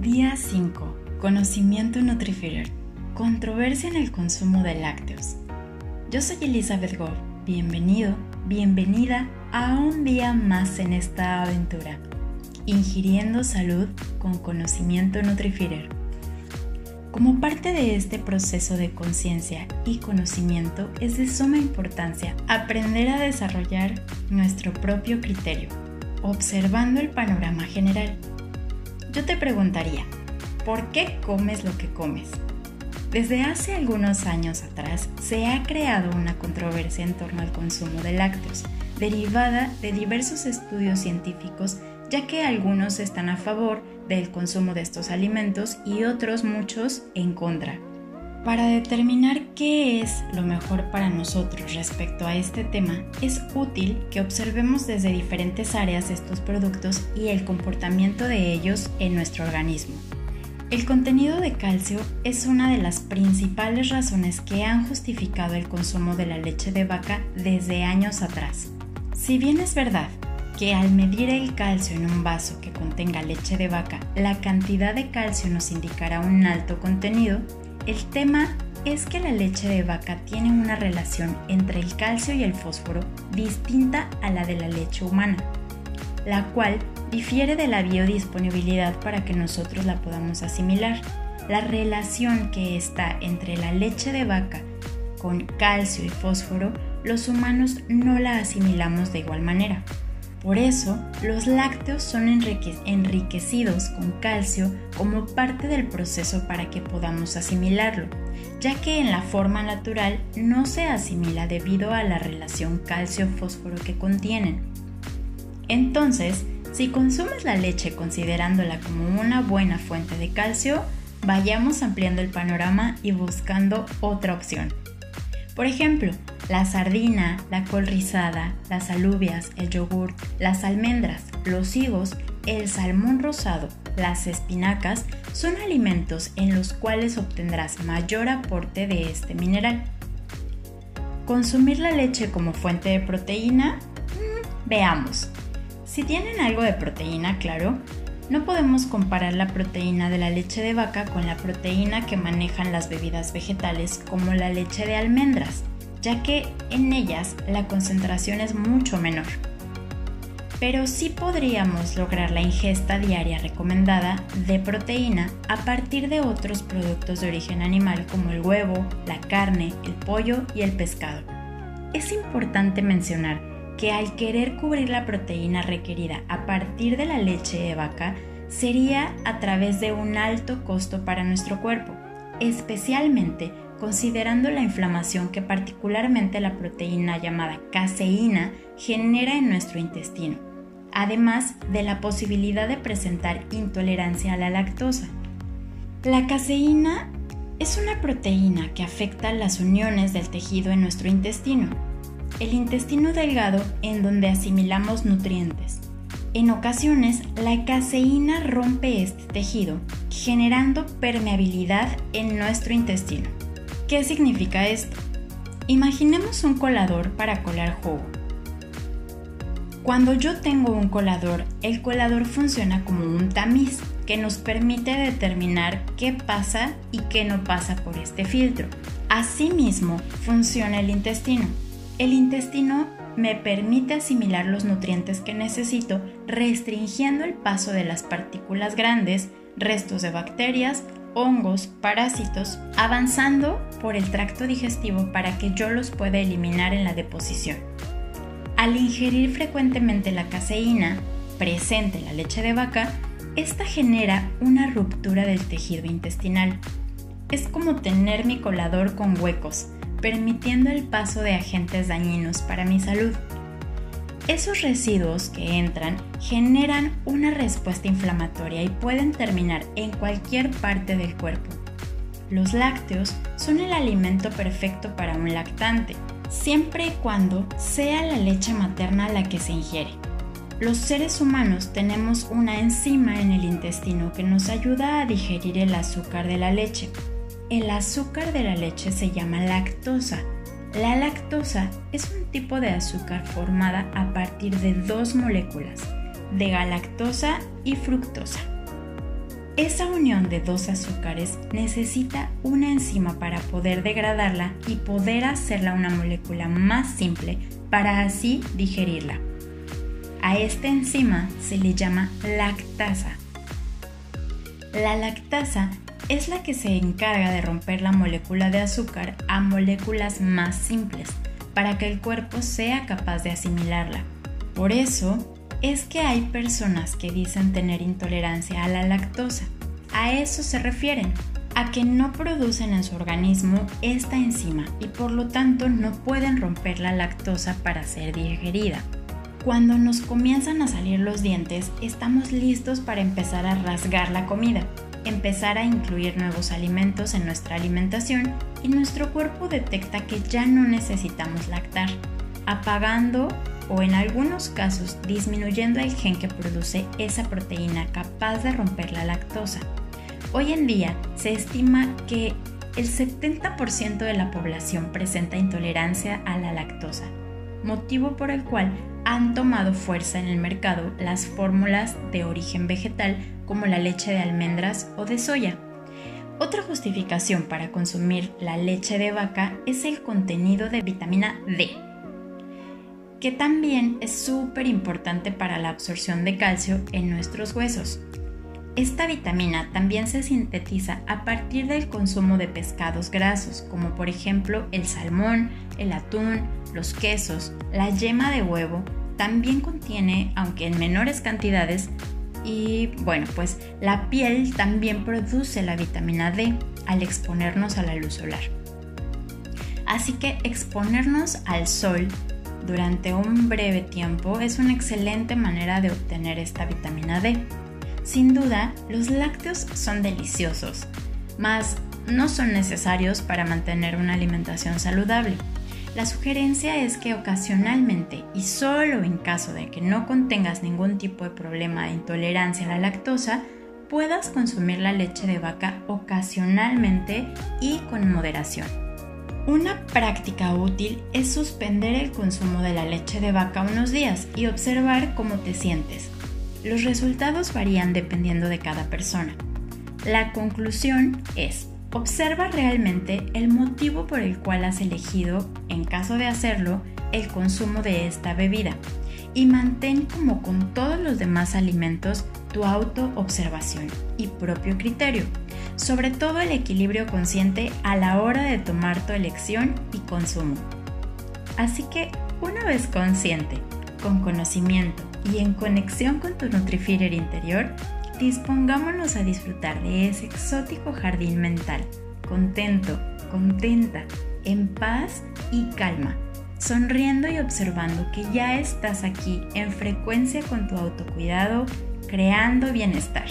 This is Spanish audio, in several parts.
Día 5. Conocimiento Nutrifeeder. Controversia en el consumo de lácteos. Yo soy Elizabeth Goff. Bienvenido, bienvenida a un día más en esta aventura. Ingiriendo salud con conocimiento Nutrifeeder. Como parte de este proceso de conciencia y conocimiento, es de suma importancia aprender a desarrollar nuestro propio criterio, observando el panorama general yo te preguntaría, ¿por qué comes lo que comes? Desde hace algunos años atrás se ha creado una controversia en torno al consumo de lácteos, derivada de diversos estudios científicos, ya que algunos están a favor del consumo de estos alimentos y otros muchos en contra. Para determinar qué es lo mejor para nosotros respecto a este tema, es útil que observemos desde diferentes áreas estos productos y el comportamiento de ellos en nuestro organismo. El contenido de calcio es una de las principales razones que han justificado el consumo de la leche de vaca desde años atrás. Si bien es verdad que al medir el calcio en un vaso que contenga leche de vaca, la cantidad de calcio nos indicará un alto contenido, el tema es que la leche de vaca tiene una relación entre el calcio y el fósforo distinta a la de la leche humana, la cual difiere de la biodisponibilidad para que nosotros la podamos asimilar. La relación que está entre la leche de vaca con calcio y fósforo, los humanos no la asimilamos de igual manera. Por eso, los lácteos son enriquecidos con calcio como parte del proceso para que podamos asimilarlo, ya que en la forma natural no se asimila debido a la relación calcio-fósforo que contienen. Entonces, si consumes la leche considerándola como una buena fuente de calcio, vayamos ampliando el panorama y buscando otra opción. Por ejemplo, la sardina, la col rizada, las alubias, el yogur, las almendras, los higos, el salmón rosado, las espinacas son alimentos en los cuales obtendrás mayor aporte de este mineral. ¿Consumir la leche como fuente de proteína? Mm, veamos. Si tienen algo de proteína, claro, no podemos comparar la proteína de la leche de vaca con la proteína que manejan las bebidas vegetales como la leche de almendras ya que en ellas la concentración es mucho menor. Pero sí podríamos lograr la ingesta diaria recomendada de proteína a partir de otros productos de origen animal como el huevo, la carne, el pollo y el pescado. Es importante mencionar que al querer cubrir la proteína requerida a partir de la leche de vaca, sería a través de un alto costo para nuestro cuerpo, especialmente considerando la inflamación que particularmente la proteína llamada caseína genera en nuestro intestino, además de la posibilidad de presentar intolerancia a la lactosa. La caseína es una proteína que afecta las uniones del tejido en nuestro intestino, el intestino delgado en donde asimilamos nutrientes. En ocasiones, la caseína rompe este tejido, generando permeabilidad en nuestro intestino. ¿Qué significa esto? Imaginemos un colador para colar jugo. Cuando yo tengo un colador, el colador funciona como un tamiz que nos permite determinar qué pasa y qué no pasa por este filtro. Asimismo, funciona el intestino. El intestino me permite asimilar los nutrientes que necesito, restringiendo el paso de las partículas grandes, restos de bacterias hongos, parásitos, avanzando por el tracto digestivo para que yo los pueda eliminar en la deposición. Al ingerir frecuentemente la caseína presente en la leche de vaca, esta genera una ruptura del tejido intestinal. Es como tener mi colador con huecos, permitiendo el paso de agentes dañinos para mi salud. Esos residuos que entran generan una respuesta inflamatoria y pueden terminar en cualquier parte del cuerpo. Los lácteos son el alimento perfecto para un lactante, siempre y cuando sea la leche materna la que se ingiere. Los seres humanos tenemos una enzima en el intestino que nos ayuda a digerir el azúcar de la leche. El azúcar de la leche se llama lactosa la lactosa es un tipo de azúcar formada a partir de dos moléculas, de galactosa y fructosa. Esa unión de dos azúcares necesita una enzima para poder degradarla y poder hacerla una molécula más simple para así digerirla. A esta enzima se le llama lactasa. La lactasa es la que se encarga de romper la molécula de azúcar a moléculas más simples para que el cuerpo sea capaz de asimilarla. Por eso es que hay personas que dicen tener intolerancia a la lactosa. A eso se refieren, a que no producen en su organismo esta enzima y por lo tanto no pueden romper la lactosa para ser digerida. Cuando nos comienzan a salir los dientes, estamos listos para empezar a rasgar la comida, empezar a incluir nuevos alimentos en nuestra alimentación y nuestro cuerpo detecta que ya no necesitamos lactar, apagando o en algunos casos disminuyendo el gen que produce esa proteína capaz de romper la lactosa. Hoy en día se estima que el 70% de la población presenta intolerancia a la lactosa, motivo por el cual han tomado fuerza en el mercado las fórmulas de origen vegetal como la leche de almendras o de soya. Otra justificación para consumir la leche de vaca es el contenido de vitamina D, que también es súper importante para la absorción de calcio en nuestros huesos. Esta vitamina también se sintetiza a partir del consumo de pescados grasos, como por ejemplo el salmón, el atún, los quesos, la yema de huevo, también contiene, aunque en menores cantidades, y bueno, pues la piel también produce la vitamina D al exponernos a la luz solar. Así que exponernos al sol durante un breve tiempo es una excelente manera de obtener esta vitamina D. Sin duda, los lácteos son deliciosos, mas no son necesarios para mantener una alimentación saludable. La sugerencia es que ocasionalmente y solo en caso de que no contengas ningún tipo de problema de intolerancia a la lactosa, puedas consumir la leche de vaca ocasionalmente y con moderación. Una práctica útil es suspender el consumo de la leche de vaca unos días y observar cómo te sientes. Los resultados varían dependiendo de cada persona. La conclusión es, observa realmente el motivo por el cual has elegido, en caso de hacerlo, el consumo de esta bebida y mantén como con todos los demás alimentos tu autoobservación y propio criterio, sobre todo el equilibrio consciente a la hora de tomar tu elección y consumo. Así que, una vez consciente, con conocimiento y en conexión con tu Nutrifeeder interior, dispongámonos a disfrutar de ese exótico jardín mental, contento, contenta, en paz y calma, sonriendo y observando que ya estás aquí en frecuencia con tu autocuidado, creando bienestar.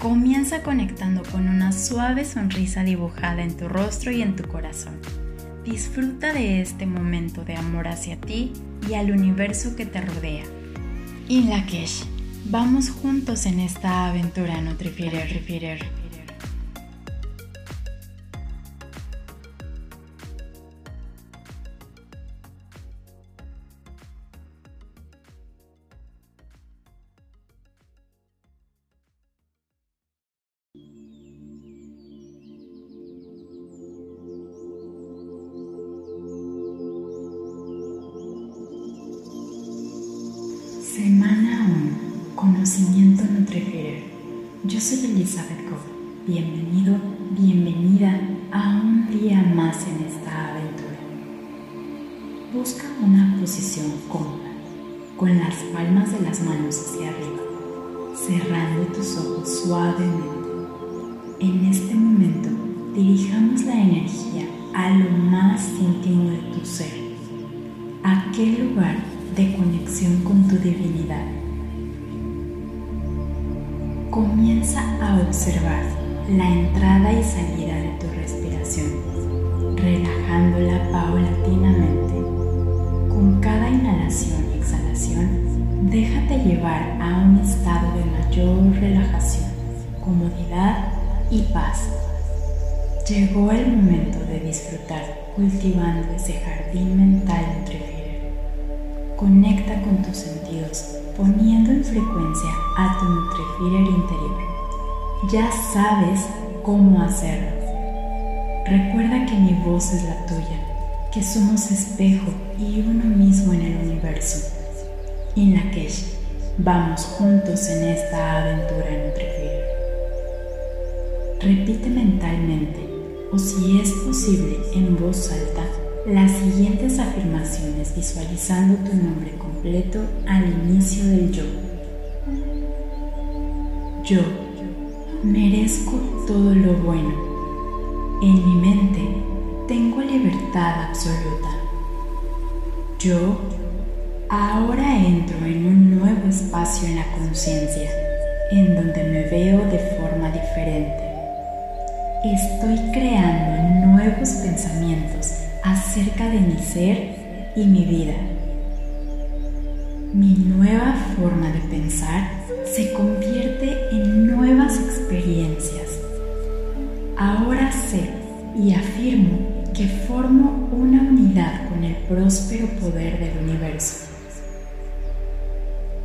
Comienza conectando con una suave sonrisa dibujada en tu rostro y en tu corazón. Disfruta de este momento de amor hacia ti y al universo que te rodea. Y Lakesh, vamos juntos en esta aventura Nutrifeeder. Conocimiento Nutrifier. Yo soy Elizabeth Goff. Bienvenido, bienvenida a un día más en esta aventura. Busca una posición cómoda, con las palmas de las manos hacia arriba, cerrando tus ojos suavemente. En este momento, dirijamos la energía a lo más íntimo de tu ser, aquel lugar de conexión con tu divinidad. Comienza a observar la entrada y salida de tu respiración, relajándola paulatinamente. Con cada inhalación y exhalación, déjate llevar a un estado de mayor relajación, comodidad y paz. Llegó el momento de disfrutar cultivando ese jardín mental entre Conecta con tus sentidos, poniendo en frecuencia a tu Nutrifeeder interior. ya sabes cómo hacerlo. Recuerda que mi voz es la tuya, que somos espejo y uno mismo en el universo. Inlakesh, vamos juntos en esta aventura Nutrifera. Repite mentalmente, o si es posible en voz alta, las siguientes afirmaciones visualizando tu nombre completo al inicio del yo. Yo merezco todo lo bueno. En mi mente tengo libertad absoluta. Yo ahora entro en un nuevo espacio en la conciencia, en donde me veo de forma diferente. Estoy creando nuevos pensamientos acerca de mi ser y mi vida. Mi nueva forma de pensar se convierte en nuevas experiencias. Ahora sé y afirmo que formo una unidad con el próspero poder del universo.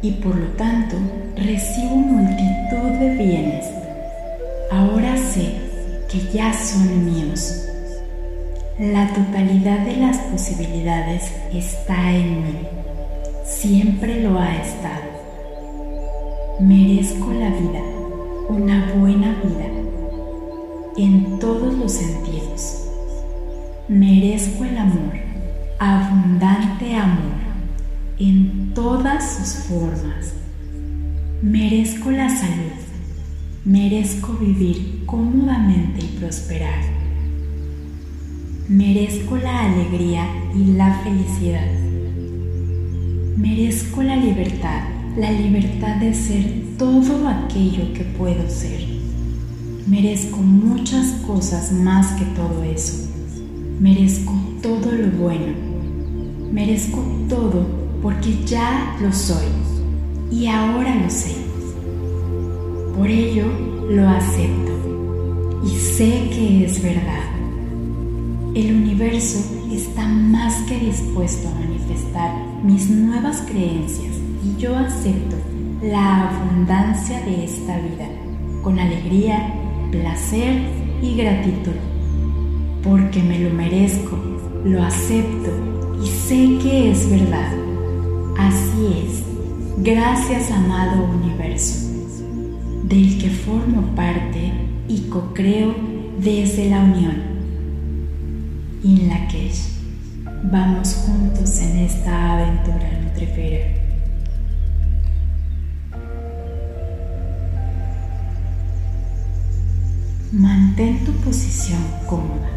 Y por lo tanto recibo multitud de bienes. Ahora sé que ya son míos la totalidad de las posibilidades está en mí. Siempre lo ha estado. Merezco la vida, una buena vida, en todos los sentidos. Merezco el amor, abundante amor, en todas sus formas. Merezco la salud, merezco vivir cómodamente y prosperar Merezco la alegría y la felicidad. Merezco la libertad, la libertad de ser todo aquello que puedo ser. Merezco muchas cosas más que todo eso. Merezco todo lo bueno. Merezco todo porque ya lo soy y ahora lo sé. Por ello lo acepto y sé que es verdad. El universo está más que dispuesto a manifestar mis nuevas creencias y yo acepto la abundancia de esta vida con alegría, placer y gratitud. Porque me lo merezco, lo acepto y sé que es verdad. Así es. Gracias amado universo, del que formo parte y co-creo desde la unión in Lakesh. Vamos juntos en esta aventura nutrifera. Mantén tu posición cómoda.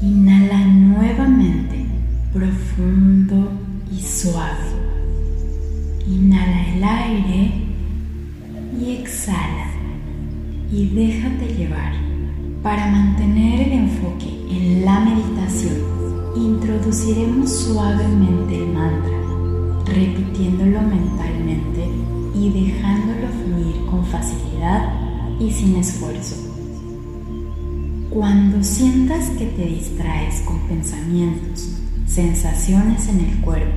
Inhala nuevamente, profundo y suave. Inhala el aire y exhala y déjate llevar. Para mantener el enfoque en la meditación, introduciremos suavemente el mantra, repitiéndolo mentalmente y dejándolo fluir con facilidad y sin esfuerzo. Cuando sientas que te distraes con pensamientos, sensaciones en el cuerpo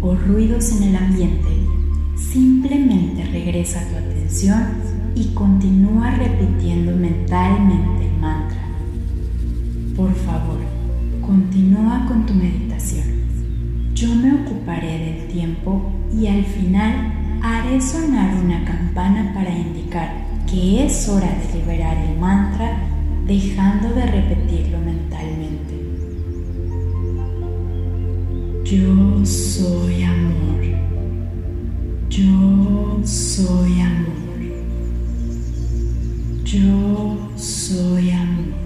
o ruidos en el ambiente, simplemente regresa tu atención y continúa repitiendo mentalmente mantra. Por favor, continúa con tu meditación. Yo me ocuparé del tiempo y al final haré sonar una campana para indicar que es hora de liberar el mantra dejando de repetirlo mentalmente. Yo soy amor. Yo soy amor. Yo soy amor.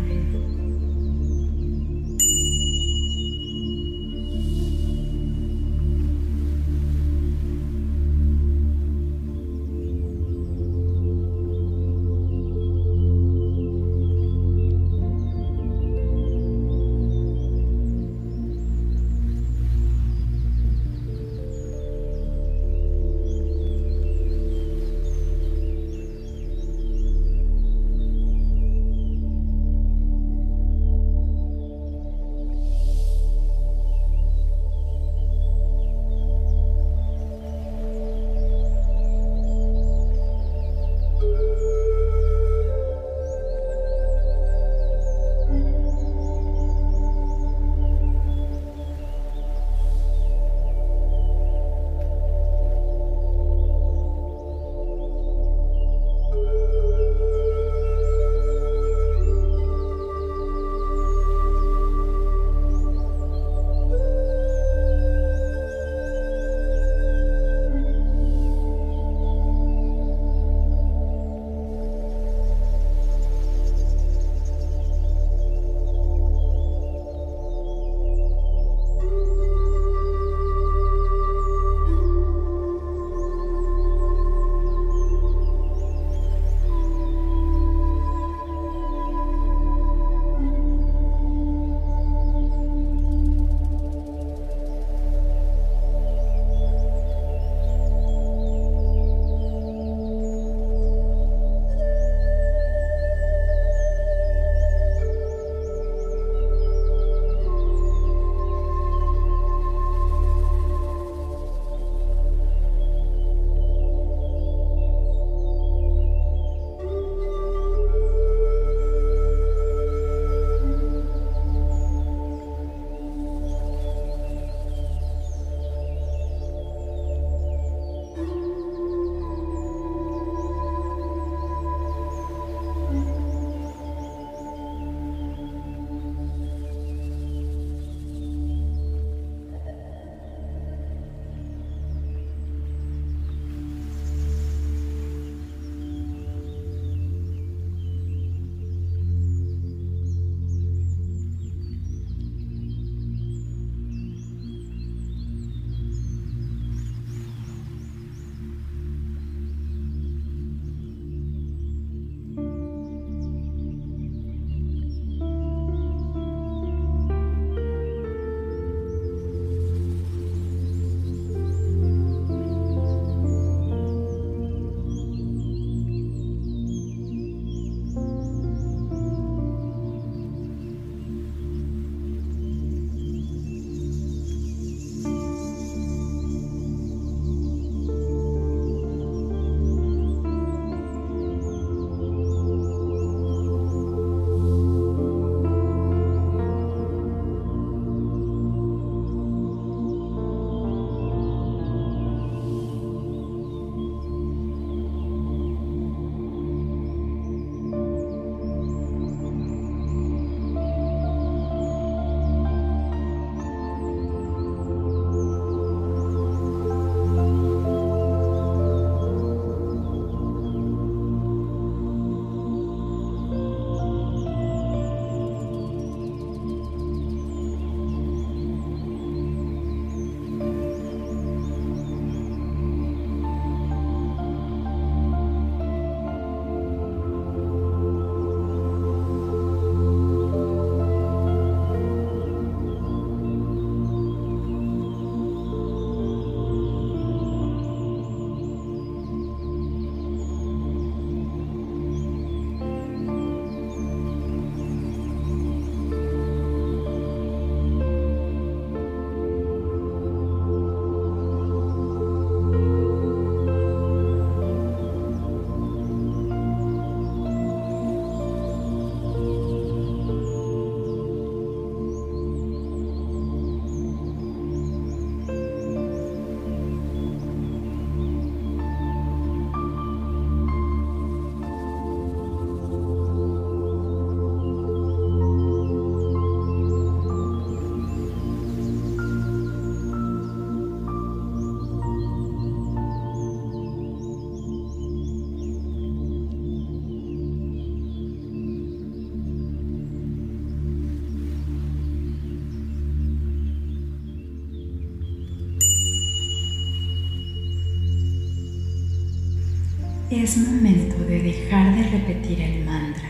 Es momento de dejar de repetir el mantra.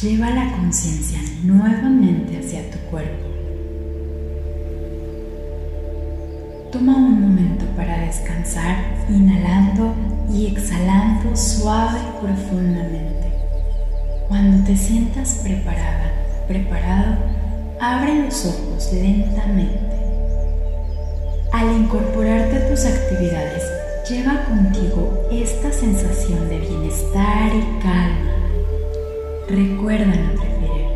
Lleva la conciencia nuevamente hacia tu cuerpo. Toma un momento para descansar, inhalando y exhalando suave y profundamente. Cuando te sientas preparada, preparado, abre los ojos lentamente. Al incorporarte a tus actividades, lleva contigo esta sensación de bienestar y calma. Recuerda, Nutrifier,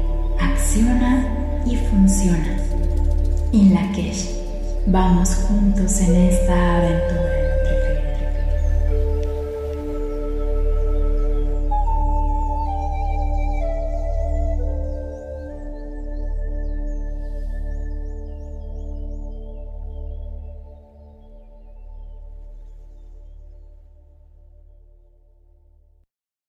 acciona y funciona. In Lakesh, vamos juntos en esta aventura.